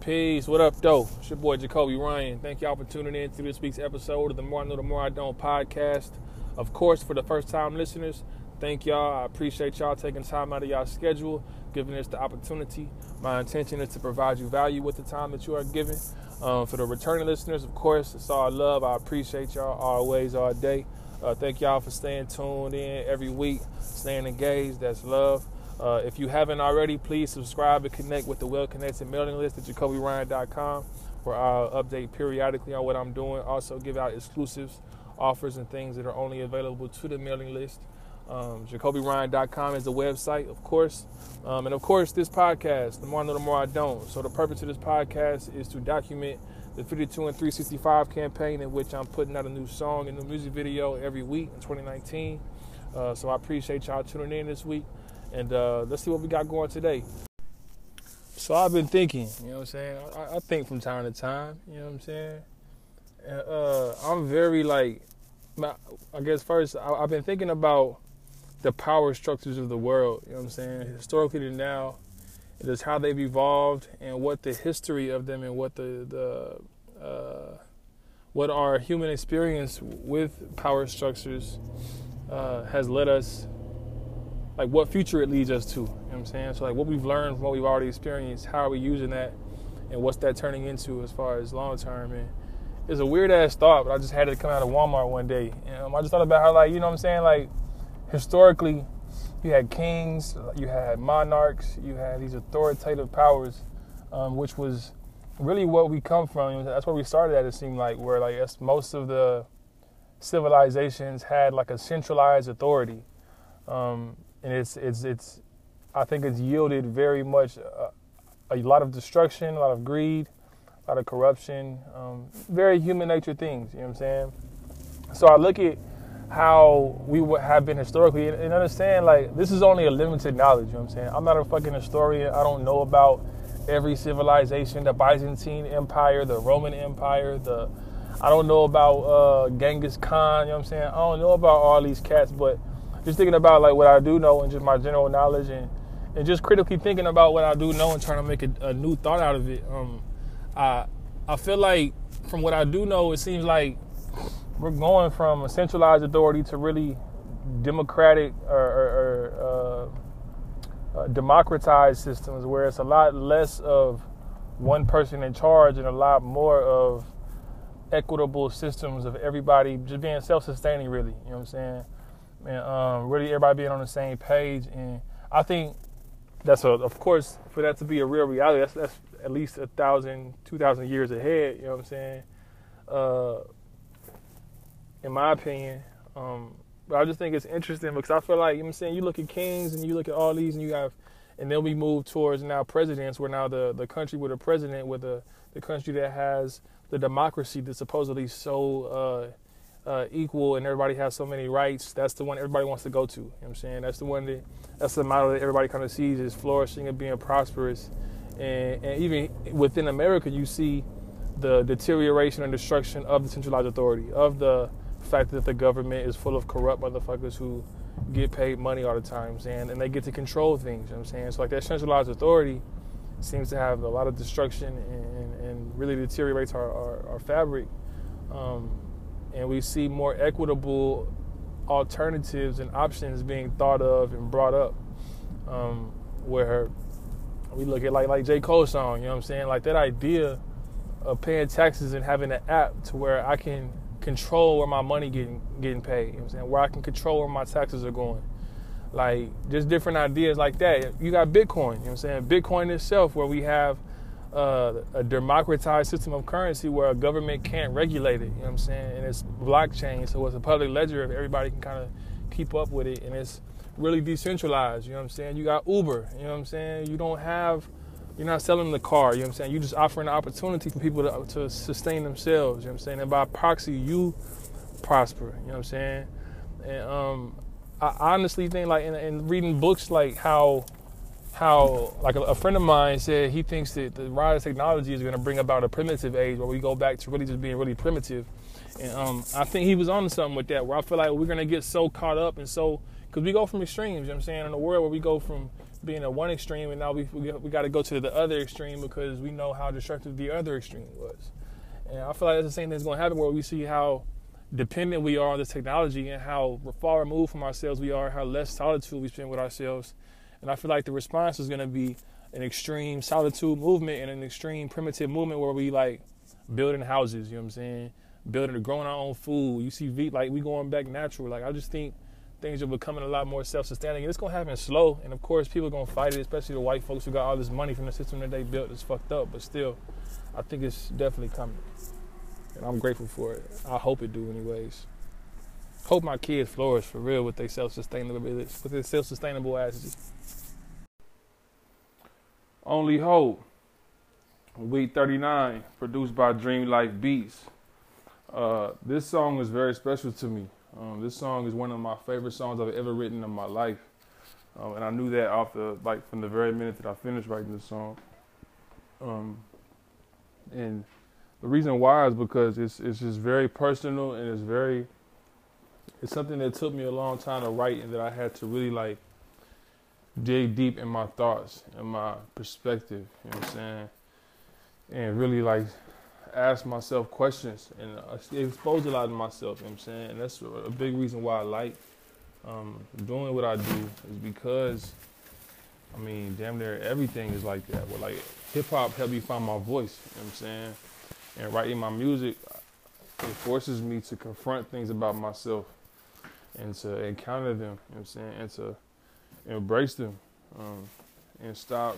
Peace. What up, though? It's your boy Jacoby Ryan. Thank y'all for tuning in to this week's episode of the More I Know, the More I Don't podcast. Of course, for the first time listeners, thank y'all. I appreciate y'all taking time out of y'all schedule, giving us the opportunity. My intention is to provide you value with the time that you are given. Um, for the returning listeners, of course, it's all love. I appreciate y'all always, all day. Uh, thank y'all for staying tuned in every week, staying engaged. That's love. Uh, if you haven't already, please subscribe and connect with the Well Connected mailing list at jacobyryan.com, where I'll update periodically on what I'm doing. Also, give out exclusives, offers, and things that are only available to the mailing list. Um, JacobyRyan.com is the website, of course. Um, and of course, this podcast, The More I Know, The More I Don't. So, the purpose of this podcast is to document the 52 and 365 campaign in which I'm putting out a new song and a music video every week in 2019. Uh, so, I appreciate y'all tuning in this week. And uh, let's see what we got going today. So I've been thinking, you know what I'm saying? I, I think from time to time, you know what I'm saying? And, uh, I'm very like, I guess first, I, I've been thinking about the power structures of the world, you know what I'm saying? Historically to now, is how they've evolved and what the history of them and what the, the uh, what our human experience with power structures uh, has led us like what future it leads us to. You know what I'm saying? So like what we've learned from what we've already experienced, how are we using that and what's that turning into as far as long term and it's a weird ass thought, but I just had it come out of Walmart one day. Um, I just thought about how like, you know what I'm saying, like historically you had kings, you had monarchs, you had these authoritative powers, um, which was really what we come from. That's where we started at. It seemed like where like most of the civilizations had like a centralized authority. Um, and it's it's it's I think it's yielded very much a, a lot of destruction, a lot of greed, a lot of corruption, um, very human nature things. You know what I'm saying? So I look at how we have been historically and understand like this is only a limited knowledge. You know what I'm saying? I'm not a fucking historian. I don't know about every civilization, the Byzantine Empire, the Roman Empire, the I don't know about uh, Genghis Khan. You know what I'm saying? I don't know about all these cats, but just thinking about like what I do know and just my general knowledge and and just critically thinking about what I do know and trying to make a, a new thought out of it. Um, I I feel like from what I do know, it seems like we're going from a centralized authority to really democratic or, or, or uh, uh, democratized systems where it's a lot less of one person in charge and a lot more of equitable systems of everybody just being self-sustaining really you know what i'm saying and um, really everybody being on the same page. And I think that's a, of course, for that to be a real reality, that's, that's at least a thousand, two thousand years ahead. You know what I'm saying? Uh, in my opinion. Um, but I just think it's interesting because I feel like, you know what I'm saying, you look at kings and you look at all these and you have, and then we move towards now presidents where now the, the country with a president, with the, the country that has the democracy that's supposedly so uh, uh, equal and everybody has so many rights, that's the one everybody wants to go to. You know what I'm saying? That's the one that that's the model that everybody kind of sees as flourishing and being prosperous. And, and even within America, you see the deterioration and destruction of the centralized authority, of the fact that the government is full of corrupt motherfuckers who get paid money all the time, and, and they get to control things. You know what I'm saying? So like that centralized authority seems to have a lot of destruction and, and really deteriorates our, our, our fabric. Um, and we see more equitable alternatives and options being thought of and brought up. Um, where we look at like like J. Cole song, you know what I'm saying? Like that idea of paying taxes and having an app to where I can control where my money getting getting paid, you know what I'm saying? Where I can control where my taxes are going. Like just different ideas like that. You got Bitcoin, you know what I'm saying? Bitcoin itself where we have uh, a democratized system of currency where a government can't regulate it. You know what I'm saying? And it's blockchain, so it's a public ledger if everybody can kind of keep up with it, and it's really decentralized. You know what I'm saying? You got Uber. You know what I'm saying? You don't have, you're not selling the car. You know what I'm saying? You're just offering an opportunity for people to, to sustain themselves. You know what I'm saying? And by proxy, you prosper. You know what I'm saying? And um, I honestly think, like, in, in reading books, like how how like a, a, friend of mine said he thinks that the rise of technology is going to bring about a primitive age where we go back to really just being really primitive and um, i think he was on something with that where i feel like we're going to get so caught up and so because we go from extremes you know i'm saying in a world where we go from being at one extreme, and now we we, we got to go to the other extreme because we know how destructive the other extreme was. And I feel like that's the same thing that's going to happen where we see how dependent we are on this technology and how far removed from ourselves we are, how less solitude we spend with ourselves. And I feel like the response is going to be an extreme solitude movement and an extreme primitive movement where we like building houses, you know what I'm saying? Building, growing our own food. You see, V, like we going back natural. Like I just think things are becoming a lot more self-sustaining. And it's gonna happen slow, and of course, people are gonna fight it, especially the white folks who got all this money from the system that they built. It's fucked up, but still, I think it's definitely coming, and I'm grateful for it. I hope it do, anyways. Hope my kids flourish for real with their self-sustainable, with their self-sustainable asses. Only Hope, Week 39, produced by Dream Life Beats. Uh, this song is very special to me. Um, this song is one of my favorite songs I've ever written in my life, um, and I knew that off the like from the very minute that I finished writing the song. Um, and the reason why is because it's it's just very personal and it's very it's something that took me a long time to write and that I had to really like dig deep in my thoughts and my perspective. You know what I'm saying? And really like ask myself questions and uh, expose a lot of myself. You know what I'm saying? And that's a big reason why I like um, doing what I do is because, I mean, damn near everything is like that. But like hip hop helped me find my voice. You know what I'm saying? And writing my music, it forces me to confront things about myself and to encounter them. You know what I'm saying? And to embrace them um, and stop.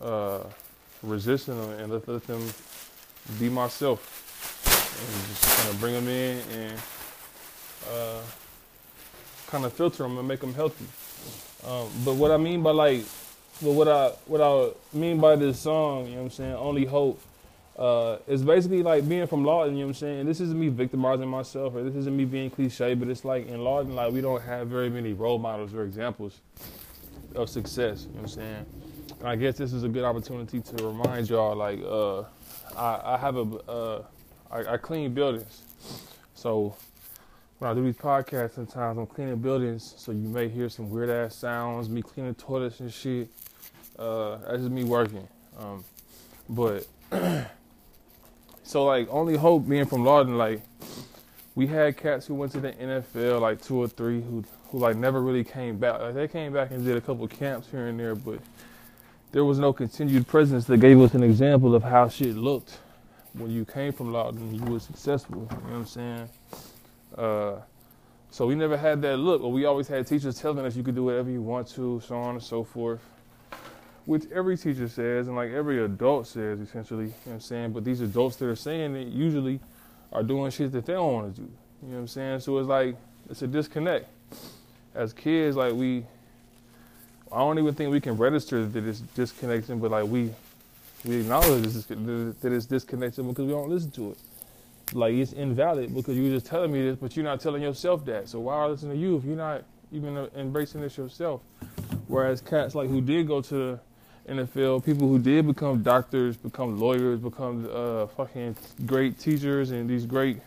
Uh, resisting them and let, let them be myself and just kind of bring them in and uh, kind of filter them and make them healthy. Um, but what I mean by like, but what I what I mean by this song, you know what I'm saying, only hope. Uh, it's basically like being from Lawton, you know what I'm saying? This isn't me victimizing myself or this isn't me being cliche, but it's like in Lawton, like we don't have very many role models or examples of success, you know what I'm saying? And I guess this is a good opportunity to remind y'all, like, uh, I, I, have a, uh, I, I clean buildings. So when I do these podcasts, sometimes I'm cleaning buildings, so you may hear some weird ass sounds, me cleaning toilets and shit. Uh, that's just me working. Um, but so like, only hope being from Lawton, like, we had cats who went to the NFL, like two or three, who who like never really came back. Like they came back and did a couple camps here and there, but there was no continued presence that gave us an example of how shit looked when you came from and you were successful. You know what I'm saying? Uh, so we never had that look, but we always had teachers telling us you could do whatever you want to, so on and so forth. Which every teacher says, and like every adult says, essentially. You know what I'm saying? But these adults that are saying it usually are doing shit that they don't want to do. You know what I'm saying? So it's like it's a disconnect. As kids, like we I don't even think we can register that it's disconnection, but like we we acknowledge that it's disconnection because we don't listen to it. Like it's invalid because you're just telling me this, but you're not telling yourself that. So why listen to you if you're not even embracing this yourself? Whereas cats like who did go to the NFL, people who did become doctors, become lawyers, become uh, fucking great teachers, and these great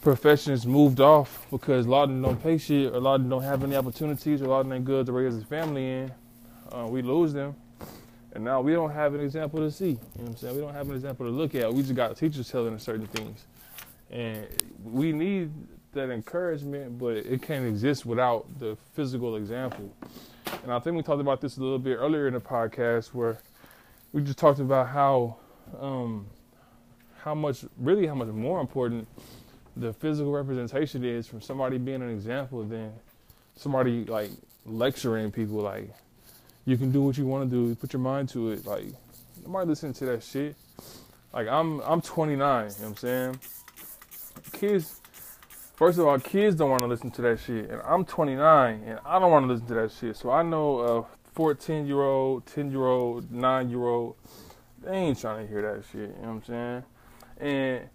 professions moved off because a lot of them don't pay shit, or a lot of them don't have any opportunities, or a lot of them ain't good to raise his family in. Uh, we lose them. And now we don't have an example to see. You know what I'm saying? We don't have an example to look at. We just got teachers telling us certain things. And we need that encouragement, but it can't exist without the physical example. And I think we talked about this a little bit earlier in the podcast where we just talked about how um, how much really how much more important the physical representation is from somebody being an example than somebody like lecturing people like you can do what you want to do, put your mind to it. Like nobody listening to that shit. Like I'm I'm 29, you know what I'm saying? Kids First of all, kids don't want to listen to that shit, and I'm 29 and I don't want to listen to that shit. So I know a 14 year old, 10 year old, 9 year old, they ain't trying to hear that shit. You know what I'm saying? And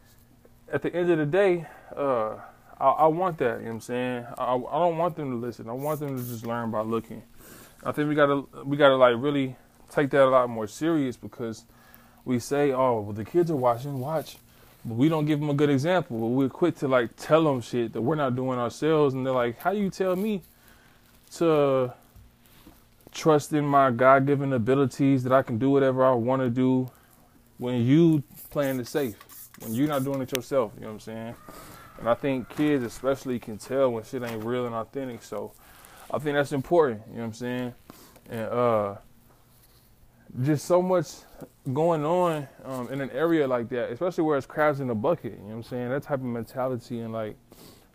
at the end of the day, uh, I, I, want that. You know what I'm saying? I, I don't want them to listen. I want them to just learn by looking. I think we gotta we gotta like really take that a lot more serious because we say, oh, well, the kids are watching, watch, but we don't give them a good example. We're quick to like tell them shit that we're not doing ourselves, and they're like, how do you tell me to trust in my God given abilities that I can do whatever I want to do when you playing it safe, when you're not doing it yourself, you know what I'm saying? And I think kids especially can tell when shit ain't real and authentic. So I think that's important, you know what I'm saying? And uh just so much going on um, in an area like that, especially where it's crabs in the bucket, you know what I'm saying? That type of mentality and like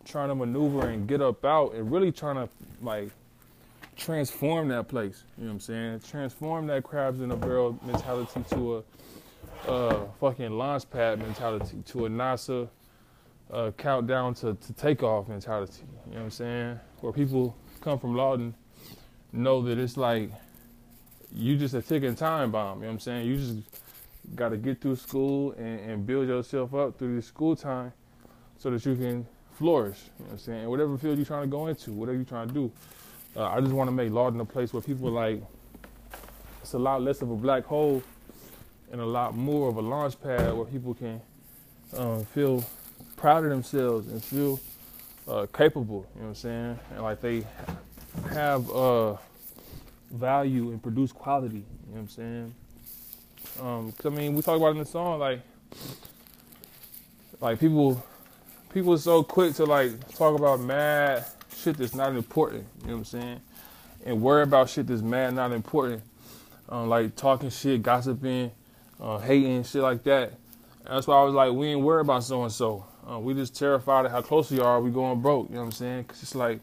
trying to maneuver and get up out and really trying to like transform that place. You know what I'm saying? Transform that crabs in a barrel mentality to a fucking launch pad mentality, to a NASA uh, countdown to, to takeoff mentality. You know what I'm saying? Where people come from Lawton know that it's like you just a ticking time bomb. You know what I'm saying? You just got to get through school and, and build yourself up through the school time so that you can flourish. You know what I'm saying? Whatever field you're trying to go into, whatever you're trying to do. Uh, I just want to make Lawton a place where people like it's a lot less of a black hole and a lot more of a launch pad where people can um, feel proud of themselves and feel uh, capable. You know what I'm saying? And like they have uh, value and produce quality. You know what I'm saying? Um, cause I mean, we talk about in the song like like people people are so quick to like talk about mad shit that's not important. You know what I'm saying? And worry about shit that's mad not important. Um, like talking shit, gossiping, uh, hating, shit like that. And that's why I was like, we ain't worried about so and so. We just terrified of how close we are. We going broke. You know what I'm saying? Cause it's like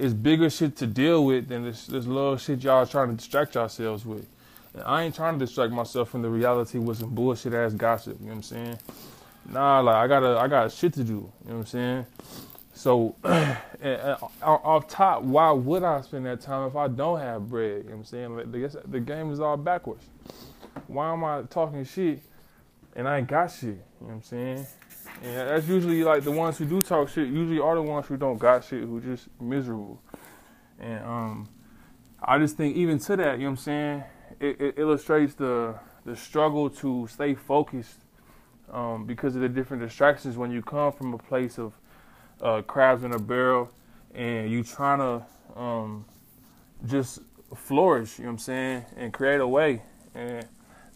it's bigger shit to deal with than this this little shit y'all trying to distract yourselves with. And I ain't trying to distract myself from the reality with some bullshit ass gossip. You know what I'm saying? Nah, like I gotta I got shit to do. You know what I'm saying? So, off top, why would I spend that time if I don't have bread? You know what I'm saying? Like, the, the game is all backwards. Why am I talking shit and I ain't got shit? You know what I'm saying? And that's usually like the ones who do talk shit, usually are the ones who don't got shit, who just miserable. And um, I just think even to that, you know what I'm saying? It, it illustrates the the struggle to stay focused um, because of the different distractions when you come from a place of uh, crabs in a barrel, and you trying to um, just flourish. You know what I'm saying, and create a way. And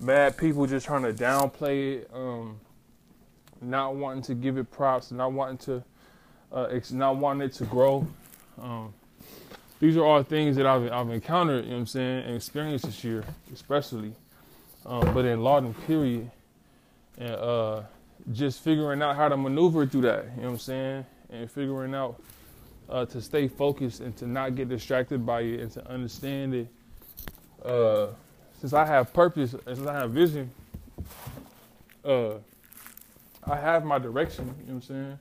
bad people just trying to downplay it, um, not wanting to give it props, not wanting to, uh, not wanting it to grow. Um, these are all things that I've I've encountered. You know what I'm saying, and experienced this year, especially. Um, but in Lawton, period, and uh, just figuring out how to maneuver through that. You know what I'm saying? and figuring out uh, to stay focused and to not get distracted by it and to understand it. Uh, since I have purpose and since I have vision, uh, I have my direction. You know what I'm saying?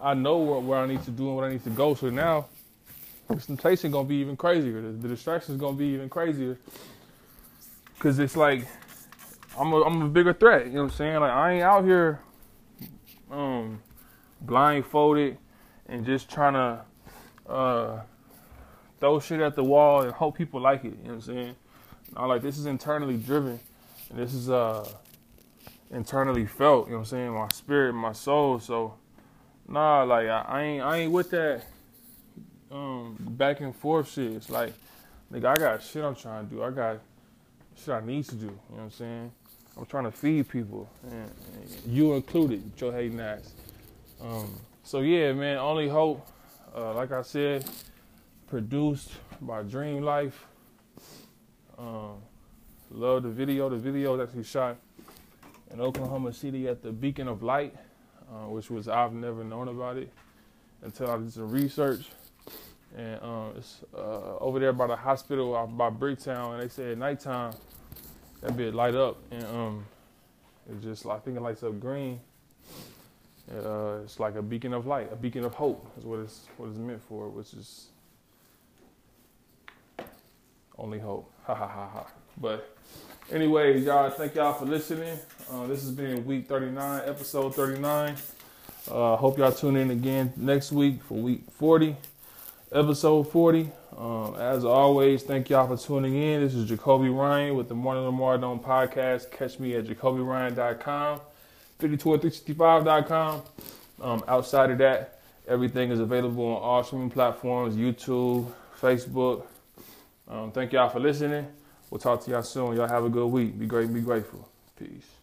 I know where, where I need to do and what I need to go. So now, the temptation gonna be even crazier. The, the distraction is gonna be even crazier. Cause it's like I'm a, I'm a bigger threat. You know what I'm saying? Like I ain't out here um, blindfolded and just trying to uh, throw shit at the wall and hope people like it. You know what I'm saying? I like this is internally driven, and this is uh internally felt. You know what I'm saying? My spirit, my soul. So nah, like I, I ain't I ain't with that um back and forth shit. It's like nigga, I got shit I'm trying to do. I got shit I need to do. You know what I'm saying? I'm trying to feed people, and, and you included, your hating ass. Um, so yeah, man, only hope. Uh, like I said, produced by Dream Life. Um, love the video. The video that actually shot in Oklahoma City at the Beacon of Light, uh, which was I've never known about it until I did some research. And um, it's uh, over there by the hospital by Bricktown, and they said at nighttime that bit light up, and um, it's just I think it lights up green uh, it's like a beacon of light, a beacon of hope is what it's what it's meant for, which is only hope. Ha ha ha ha. But anyway, y'all, thank y'all for listening. Uh, this has been week 39, episode 39. Uh, hope y'all tune in again next week for week 40, episode 40. Um, as always, thank y'all for tuning in. This is Jacoby Ryan with the More I Know More I Don't podcast. Catch me at jacobyryan.com. 52or365.com. Um, outside of that, everything is available on all streaming platforms YouTube, Facebook, Um, thank y'all for listening. We'll talk to y'all soon. Y'all have a good week. Be great. Be grateful. Peace.